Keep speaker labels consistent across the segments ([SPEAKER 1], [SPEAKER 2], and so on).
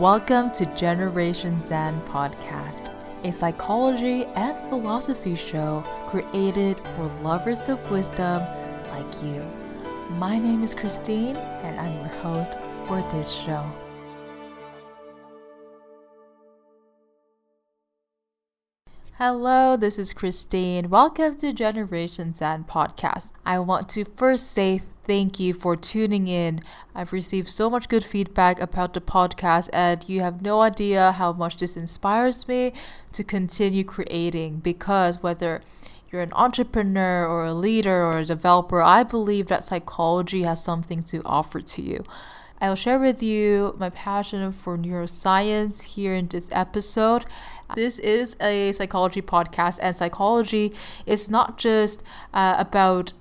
[SPEAKER 1] Welcome to Generation Zen podcast, a psychology and philosophy show created for lovers of wisdom like you. My name is Christine, and I'm your host for this show. Hello, this is Christine. Welcome to Generation Zen podcast. I want to first say thank you for tuning in. I've received so much good feedback about the podcast, and you have no idea how much this inspires me to continue creating because whether you're an entrepreneur or a leader or a developer, I believe that psychology has something to offer to you. I'll share with you my passion for neuroscience here in this episode this is a psychology podcast, and psychology is not just uh, about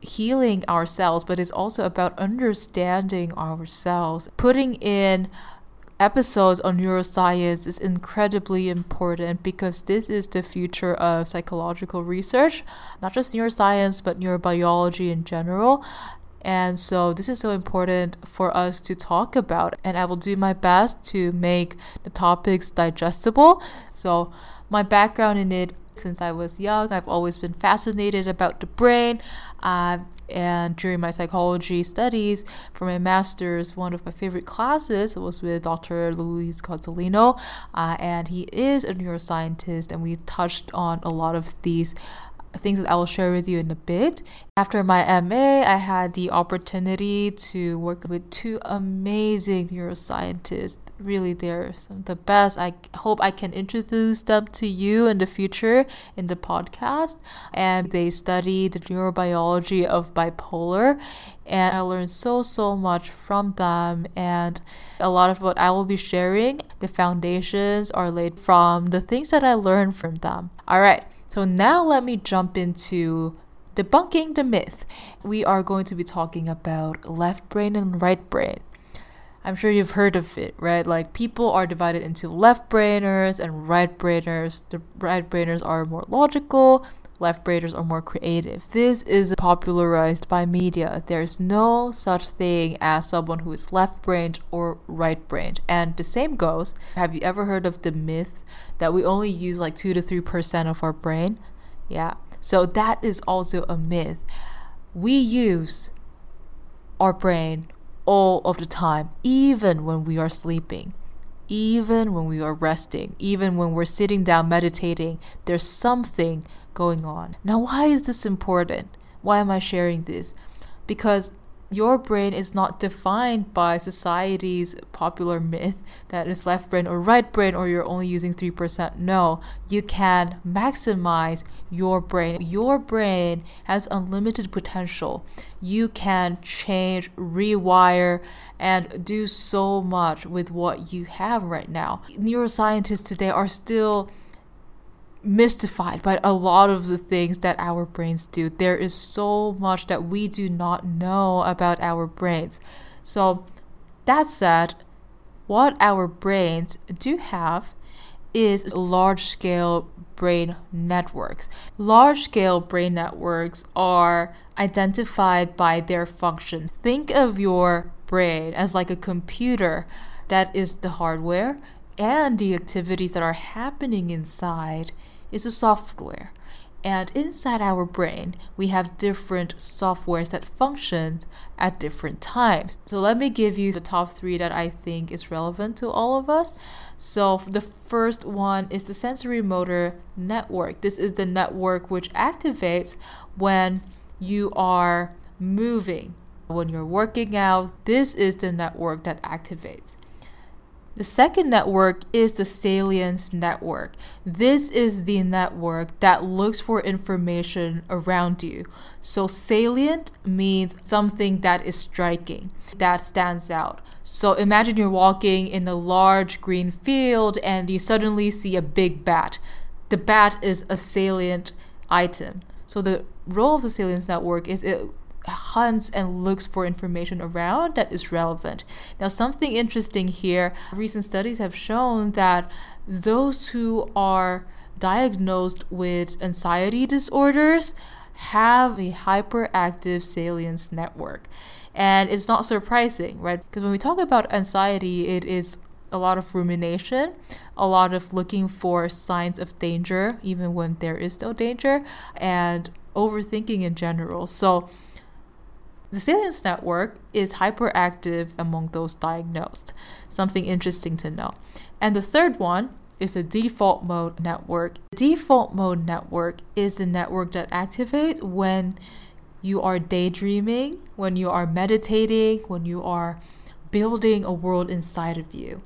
[SPEAKER 1] healing ourselves, but it's also about understanding ourselves. Putting in episodes on neuroscience is incredibly important because this is the future of psychological research, not just neuroscience, but neurobiology in general. And so this is so important for us to talk about. And I will do my best to make the topics digestible. So, my background in it since I was young, I've always been fascinated about the brain. Uh, and during my psychology studies for my master's, one of my favorite classes was with Dr. Luis Cozolino, uh, and he is a neuroscientist, and we touched on a lot of these things that I will share with you in a bit. After my MA, I had the opportunity to work with two amazing neuroscientists. Really, they're some of the best. I hope I can introduce them to you in the future in the podcast. And they study the neurobiology of bipolar. And I learned so, so much from them. And a lot of what I will be sharing, the foundations are laid from the things that I learned from them. All right. So now let me jump into debunking the myth. We are going to be talking about left brain and right brain. I'm sure you've heard of it, right? Like people are divided into left brainers and right brainers. The right brainers are more logical, left brainers are more creative. This is popularized by media. There's no such thing as someone who is left brained or right brained. And the same goes. Have you ever heard of the myth that we only use like 2 to 3% of our brain? Yeah. So that is also a myth. We use our brain all of the time, even when we are sleeping even when we are resting, even when we're sitting down meditating, there's something going on. Now, why is this important? Why am I sharing this? Because your brain is not defined by society's popular myth that is left brain or right brain or you're only using 3%. No, you can maximize your brain. Your brain has unlimited potential. You can change, rewire, and do so much with what you have right now. Neuroscientists today are still mystified by a lot of the things that our brains do. There is so much that we do not know about our brains. So, that said, what our brains do have is large scale brain networks. Large scale brain networks are identified by their functions. Think of your brain as like a computer that is the hardware and the activities that are happening inside is the software. And inside our brain, we have different softwares that function at different times. So let me give you the top three that I think is relevant to all of us. So the first one is the sensory motor network. This is the network which activates when you are moving. When you're working out, this is the network that activates. The second network is the salience network. This is the network that looks for information around you. So, salient means something that is striking, that stands out. So, imagine you're walking in a large green field and you suddenly see a big bat. The bat is a salient item. So, the role of the salience network is it hunts and looks for information around that is relevant. Now, something interesting here recent studies have shown that those who are diagnosed with anxiety disorders have a hyperactive salience network. And it's not surprising, right? Because when we talk about anxiety, it is a lot of rumination, a lot of looking for signs of danger, even when there is no danger, and overthinking in general. So, the salience network is hyperactive among those diagnosed. Something interesting to know. And the third one is a default mode network. The default mode network is the network that activates when you are daydreaming, when you are meditating, when you are building a world inside of you.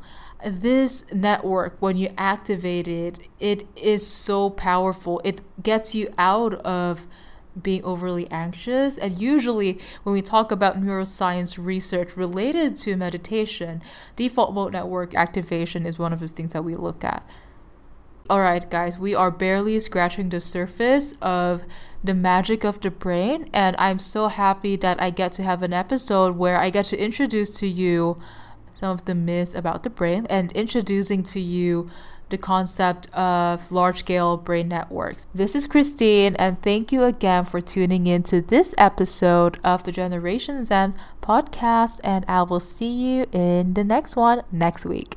[SPEAKER 1] This network, when you activate it, it is so powerful. It gets you out of being overly anxious. And usually, when we talk about neuroscience research related to meditation, default mode network activation is one of the things that we look at. All right, guys, we are barely scratching the surface of the magic of the brain, and I'm so happy that I get to have an episode where I get to introduce to you some of the myths about the brain and introducing to you the concept of large scale brain networks. This is Christine, and thank you again for tuning in to this episode of the Generation Zen podcast. And I will see you in the next one next week.